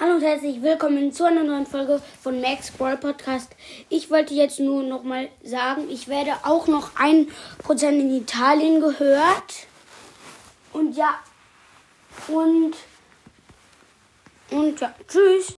Hallo und herzlich willkommen zu einer neuen Folge von Max Brawl Podcast. Ich wollte jetzt nur noch mal sagen, ich werde auch noch ein Prozent in Italien gehört. Und ja, und, und ja, tschüss.